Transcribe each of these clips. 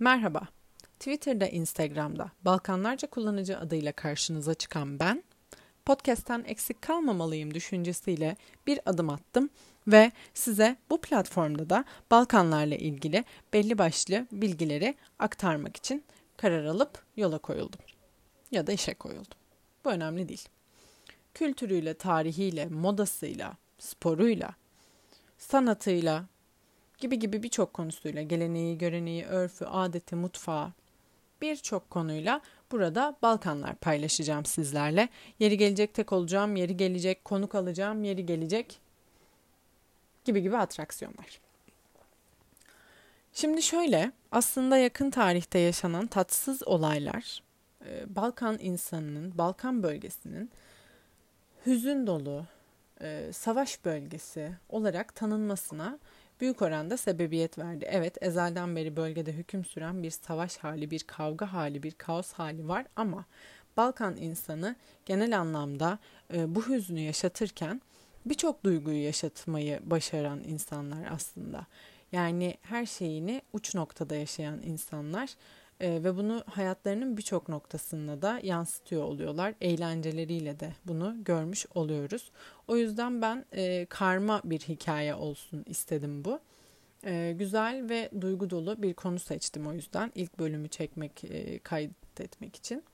Merhaba. Twitter'da, Instagram'da Balkanlarca kullanıcı adıyla karşınıza çıkan ben, podcast'ten eksik kalmamalıyım düşüncesiyle bir adım attım ve size bu platformda da Balkanlarla ilgili belli başlı bilgileri aktarmak için karar alıp yola koyuldum. Ya da işe koyuldum. Bu önemli değil. Kültürüyle, tarihiyle, modasıyla, sporuyla, sanatıyla, gibi gibi birçok konusuyla geleneği, göreneği, örfü, adeti, mutfağı birçok konuyla burada Balkanlar paylaşacağım sizlerle. Yeri gelecek tek olacağım, yeri gelecek konuk alacağım, yeri gelecek gibi gibi atraksiyonlar. Şimdi şöyle aslında yakın tarihte yaşanan tatsız olaylar e, Balkan insanının, Balkan bölgesinin hüzün dolu, e, savaş bölgesi olarak tanınmasına büyük oranda sebebiyet verdi. Evet ezelden beri bölgede hüküm süren bir savaş hali, bir kavga hali, bir kaos hali var ama Balkan insanı genel anlamda e, bu hüznü yaşatırken birçok duyguyu yaşatmayı başaran insanlar aslında. Yani her şeyini uç noktada yaşayan insanlar e, ve bunu hayatlarının birçok noktasında da yansıtıyor oluyorlar. Eğlenceleriyle de bunu görmüş oluyoruz. O yüzden ben e, karma bir hikaye olsun istedim bu. E, güzel ve duygu dolu bir konu seçtim o yüzden ilk bölümü çekmek, e, kaydetmek için.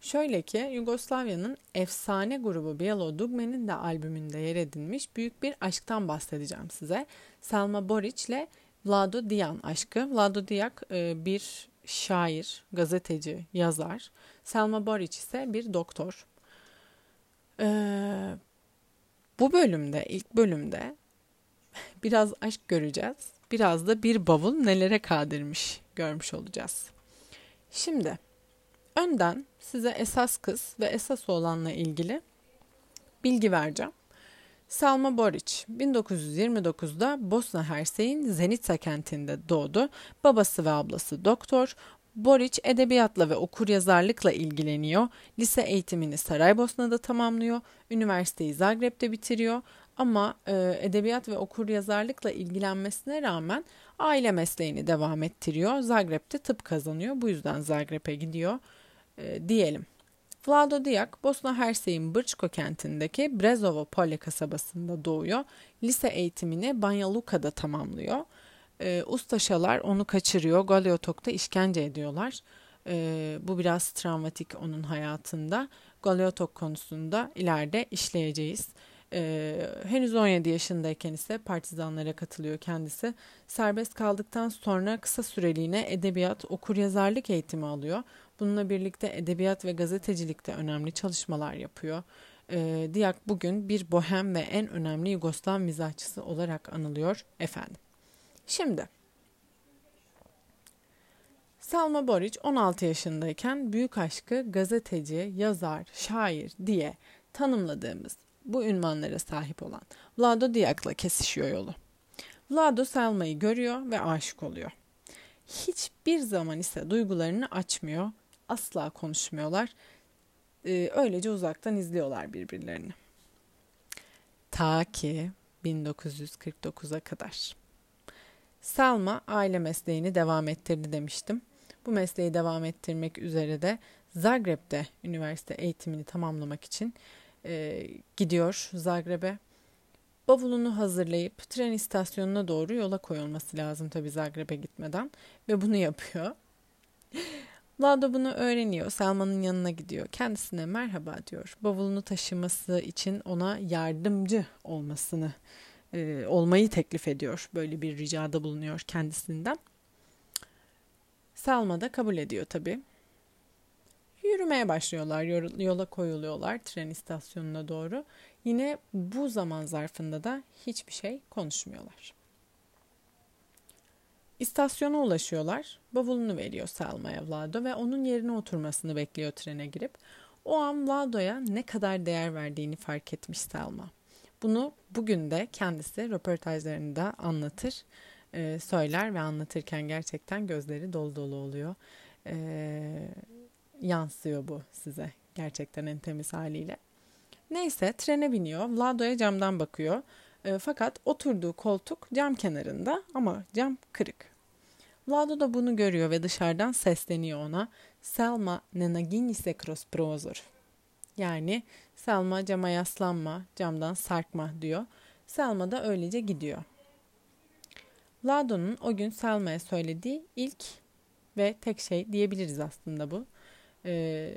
Şöyle ki Yugoslavya'nın efsane grubu Bijelo Dugme'nin de albümünde yer edinmiş büyük bir aşktan bahsedeceğim size. Selma Boric ile Vlado Diyan aşkı. Vlado Diyak e, bir şair, gazeteci, yazar. Selma Boric ise bir doktor. Ee, bu bölümde, ilk bölümde biraz aşk göreceğiz. Biraz da bir bavul nelere kadirmiş görmüş olacağız. Şimdi önden size esas kız ve esas olanla ilgili bilgi vereceğim. Salma Boric 1929'da Bosna Hersey'in Zenica kentinde doğdu. Babası ve ablası doktor. Boric edebiyatla ve okuryazarlıkla ilgileniyor. Lise eğitimini Saraybosna'da tamamlıyor. Üniversiteyi Zagreb'de bitiriyor. Ama e, edebiyat ve okuryazarlıkla ilgilenmesine rağmen aile mesleğini devam ettiriyor. Zagreb'de tıp kazanıyor. Bu yüzden Zagreb'e gidiyor e, diyelim. Vlado Diak, Bosna Hersey'in Brčko kentindeki Brezovo Polje kasabasında doğuyor. Lise eğitimini Banja Luka'da tamamlıyor. E, ustaşalar onu kaçırıyor. Galeotok'ta işkence ediyorlar. E, bu biraz travmatik onun hayatında. Galeotok konusunda ileride işleyeceğiz. Ee, henüz 17 yaşındayken ise partizanlara katılıyor kendisi. Serbest kaldıktan sonra kısa süreliğine edebiyat, okuryazarlık eğitimi alıyor. Bununla birlikte edebiyat ve gazetecilikte önemli çalışmalar yapıyor. Ee, Diyak bugün bir bohem ve en önemli Yugoslav mizahçısı olarak anılıyor efendim. Şimdi Salma Boric 16 yaşındayken büyük aşkı gazeteci, yazar, şair diye tanımladığımız bu ünvanlara sahip olan Vlado Diak'la kesişiyor yolu. Vlado Selma'yı görüyor ve aşık oluyor. Hiçbir zaman ise duygularını açmıyor, asla konuşmuyorlar. Ee, öylece uzaktan izliyorlar birbirlerini. Ta ki 1949'a kadar. Selma aile mesleğini devam ettirdi demiştim. Bu mesleği devam ettirmek üzere de Zagreb'de üniversite eğitimini tamamlamak için e, gidiyor Zagreb'e. Bavulunu hazırlayıp tren istasyonuna doğru yola koyulması lazım tabii Zagreb'e gitmeden ve bunu yapıyor. Lado bunu öğreniyor. Selman'ın yanına gidiyor. Kendisine merhaba diyor. Bavulunu taşıması için ona yardımcı olmasını, e, olmayı teklif ediyor. Böyle bir ricada bulunuyor kendisinden. Selma da kabul ediyor tabii. Yürümeye başlıyorlar, yola koyuluyorlar tren istasyonuna doğru. Yine bu zaman zarfında da hiçbir şey konuşmuyorlar. İstasyona ulaşıyorlar. Bavulunu veriyor Selma'ya Vlado ve onun yerine oturmasını bekliyor trene girip. O an Vlado'ya ne kadar değer verdiğini fark etmiş Selma. Bunu bugün de kendisi röportajlarında anlatır, e, söyler ve anlatırken gerçekten gözleri dolu dolu oluyor. E, yansıyor bu size gerçekten en temiz haliyle. Neyse trene biniyor. Vlado'ya camdan bakıyor. E, fakat oturduğu koltuk cam kenarında ama cam kırık. Vlado da bunu görüyor ve dışarıdan sesleniyor ona. Selma ne naginji se kroz prozor. Yani Selma cama yaslanma, camdan sarkma diyor. Selma da öylece gidiyor. Vlado'nun o gün Selma'ya söylediği ilk ve tek şey diyebiliriz aslında bu. Ee,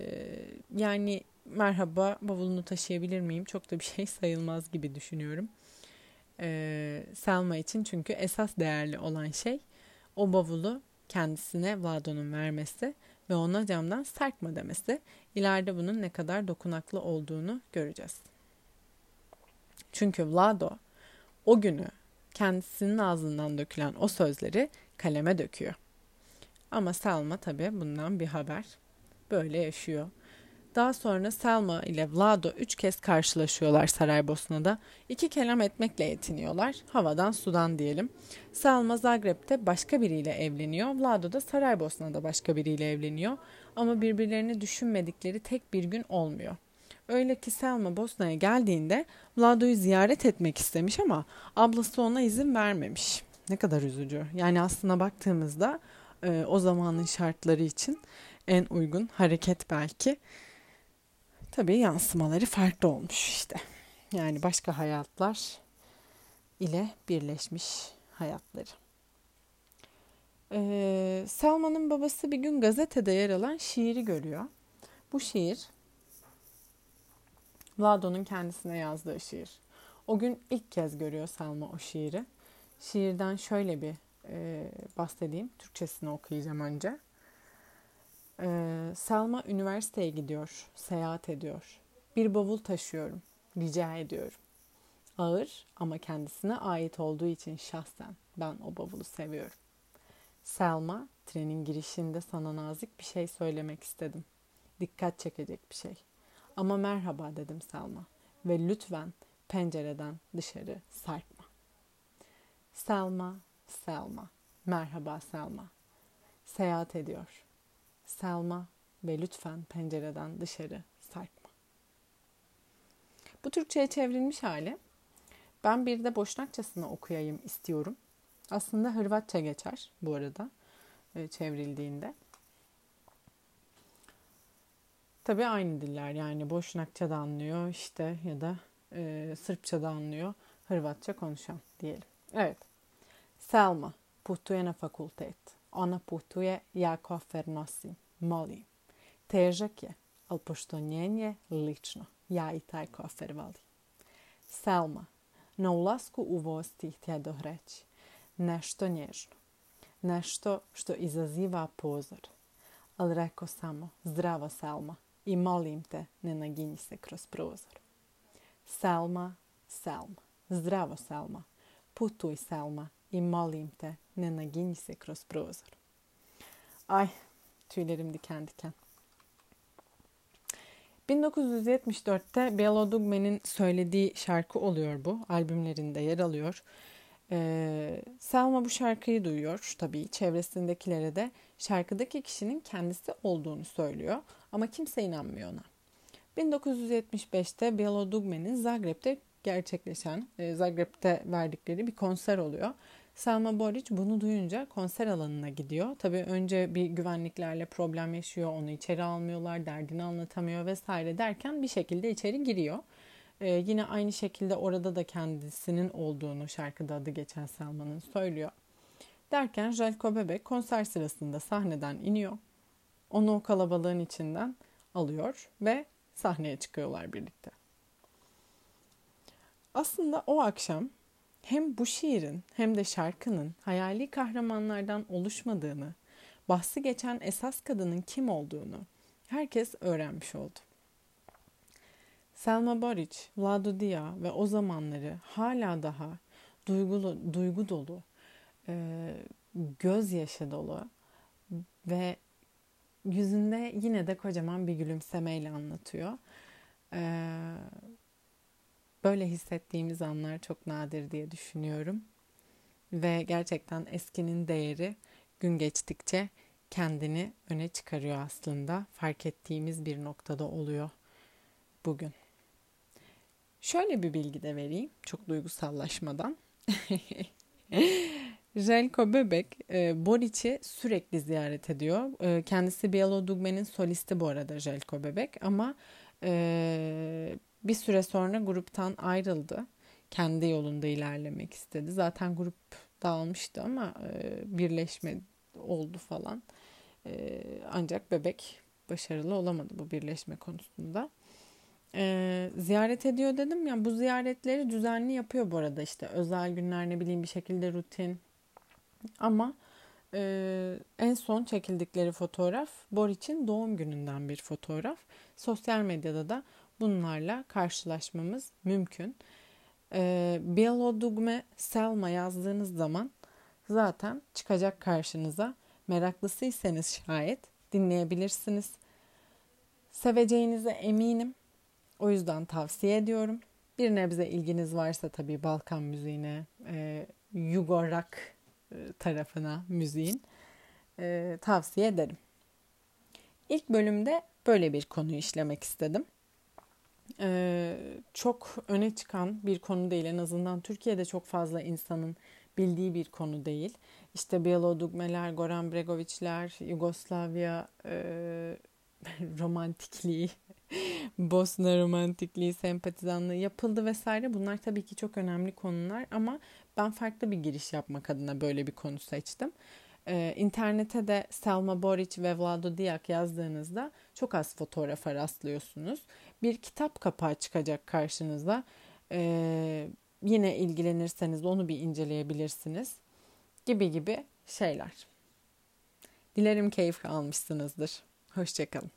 yani merhaba bavulunu taşıyabilir miyim? Çok da bir şey sayılmaz gibi düşünüyorum. Ee, Selma için çünkü esas değerli olan şey o bavulu kendisine Vlado'nun vermesi ve ona camdan sarkma demesi. İleride bunun ne kadar dokunaklı olduğunu göreceğiz. Çünkü Vlado o günü kendisinin ağzından dökülen o sözleri kaleme döküyor. Ama Selma tabii bundan bir haber. Böyle yaşıyor. Daha sonra Selma ile Vlado üç kez karşılaşıyorlar Saraybosna'da. İki kelam etmekle yetiniyorlar. Havadan sudan diyelim. Selma Zagreb'te başka biriyle evleniyor. Vlado da Saraybosna'da başka biriyle evleniyor. Ama birbirlerini düşünmedikleri tek bir gün olmuyor. Öyle ki Selma Bosna'ya geldiğinde Vlado'yu ziyaret etmek istemiş ama ablası ona izin vermemiş. Ne kadar üzücü. Yani aslına baktığımızda e, o zamanın şartları için en uygun hareket belki. Tabii yansımaları farklı olmuş işte. Yani başka hayatlar ile birleşmiş hayatları. Ee, Selma'nın babası bir gün gazetede yer alan şiiri görüyor. Bu şiir Vlado'nun kendisine yazdığı şiir. O gün ilk kez görüyor Selma o şiiri. Şiirden şöyle bir e, bahsedeyim. Türkçesini okuyacağım önce. Ee, Selma üniversiteye gidiyor, seyahat ediyor. Bir bavul taşıyorum, rica ediyorum. Ağır ama kendisine ait olduğu için şahsen ben o bavulu seviyorum. Selma, trenin girişinde sana nazik bir şey söylemek istedim. Dikkat çekecek bir şey. Ama merhaba dedim Selma ve lütfen pencereden dışarı sarkma. Selma, Selma, merhaba Selma. Seyahat ediyor. Selma ve lütfen pencereden dışarı sarkma. Bu Türkçe'ye çevrilmiş hali. Ben bir de Boşnakçasını okuyayım istiyorum. Aslında Hırvatça geçer bu arada e, çevrildiğinde. Tabi aynı diller yani Boşnakça da anlıyor işte ya da e, Sırpça da anlıyor Hırvatça konuşan diyelim. Evet. Selma putuje na fakultet. Ona putuje, ja kofer nosim. Molim. Težak je, ali pošto njen je lično, ja i taj kofer volim. Selma, na ulasku u voz ti htjedoh reći nešto nježno, nešto što izaziva pozor. Ali reko samo, zdravo Selma, i molim te, ne naginji se kroz prozor. Selma, Selma, zdravo Selma, putuj Selma i molim te, ne naginji se kroz prozor. Ay, tüylerim diken diken. 1974'te Bela Dugme'nin söylediği şarkı oluyor bu. Albümlerinde yer alıyor. Ee, Selma bu şarkıyı duyuyor tabii. Çevresindekilere de şarkıdaki kişinin kendisi olduğunu söylüyor. Ama kimse inanmıyor ona. 1975'te Bela Dugme'nin Zagreb'te gerçekleşen, e, Zagreb'te verdikleri bir konser oluyor. Selma Boric bunu duyunca konser alanına gidiyor. Tabii önce bir güvenliklerle problem yaşıyor, onu içeri almıyorlar, derdini anlatamıyor vesaire derken bir şekilde içeri giriyor. Ee, yine aynı şekilde orada da kendisinin olduğunu şarkıda adı geçen Selma'nın söylüyor. Derken Jelko Bebek konser sırasında sahneden iniyor. Onu o kalabalığın içinden alıyor ve sahneye çıkıyorlar birlikte. Aslında o akşam hem bu şiirin hem de şarkının hayali kahramanlardan oluşmadığını, bahsi geçen esas kadının kim olduğunu herkes öğrenmiş oldu. Selma Boric, Vlado Dia ve o zamanları hala daha duygulu, duygu dolu, e, gözyaşı dolu ve yüzünde yine de kocaman bir gülümsemeyle anlatıyor. E, böyle hissettiğimiz anlar çok nadir diye düşünüyorum. Ve gerçekten eskinin değeri gün geçtikçe kendini öne çıkarıyor aslında. Fark ettiğimiz bir noktada oluyor bugün. Şöyle bir bilgi de vereyim çok duygusallaşmadan. Jelko Bebek e, Boric'i sürekli ziyaret ediyor. E, kendisi Bielo Dugme'nin solisti bu arada Jelko Bebek ama e, bir süre sonra gruptan ayrıldı. Kendi yolunda ilerlemek istedi. Zaten grup dağılmıştı ama e, birleşme oldu falan. E, ancak Bebek başarılı olamadı bu birleşme konusunda. Ee, ziyaret ediyor dedim ya bu ziyaretleri düzenli yapıyor bu arada işte özel günler ne bileyim bir şekilde rutin ama e, en son çekildikleri fotoğraf Boric'in doğum gününden bir fotoğraf. Sosyal medyada da bunlarla karşılaşmamız mümkün. E, Bielo Dugme Selma yazdığınız zaman zaten çıkacak karşınıza. Meraklısıysanız şayet dinleyebilirsiniz. Seveceğinize eminim. O yüzden tavsiye ediyorum. Bir nebze ilginiz varsa tabii Balkan müziğine, e, Yugorak e, tarafına müziğin e, tavsiye ederim. İlk bölümde böyle bir konuyu işlemek istedim. E, çok öne çıkan bir konu değil. En azından Türkiye'de çok fazla insanın bildiği bir konu değil. İşte Bielo Dugmeler, Goran Bregoviçler, Yugoslavya e, romantikliği, Bosna romantikliği, sempatizanlığı yapıldı vesaire. Bunlar tabii ki çok önemli konular ama ben farklı bir giriş yapmak adına böyle bir konu seçtim. Ee, internete de Selma Boric ve Vlado Diak yazdığınızda çok az fotoğrafa rastlıyorsunuz. Bir kitap kapağı çıkacak karşınıza. Ee, yine ilgilenirseniz onu bir inceleyebilirsiniz. Gibi gibi şeyler. Dilerim keyif almışsınızdır. Hoşçakalın.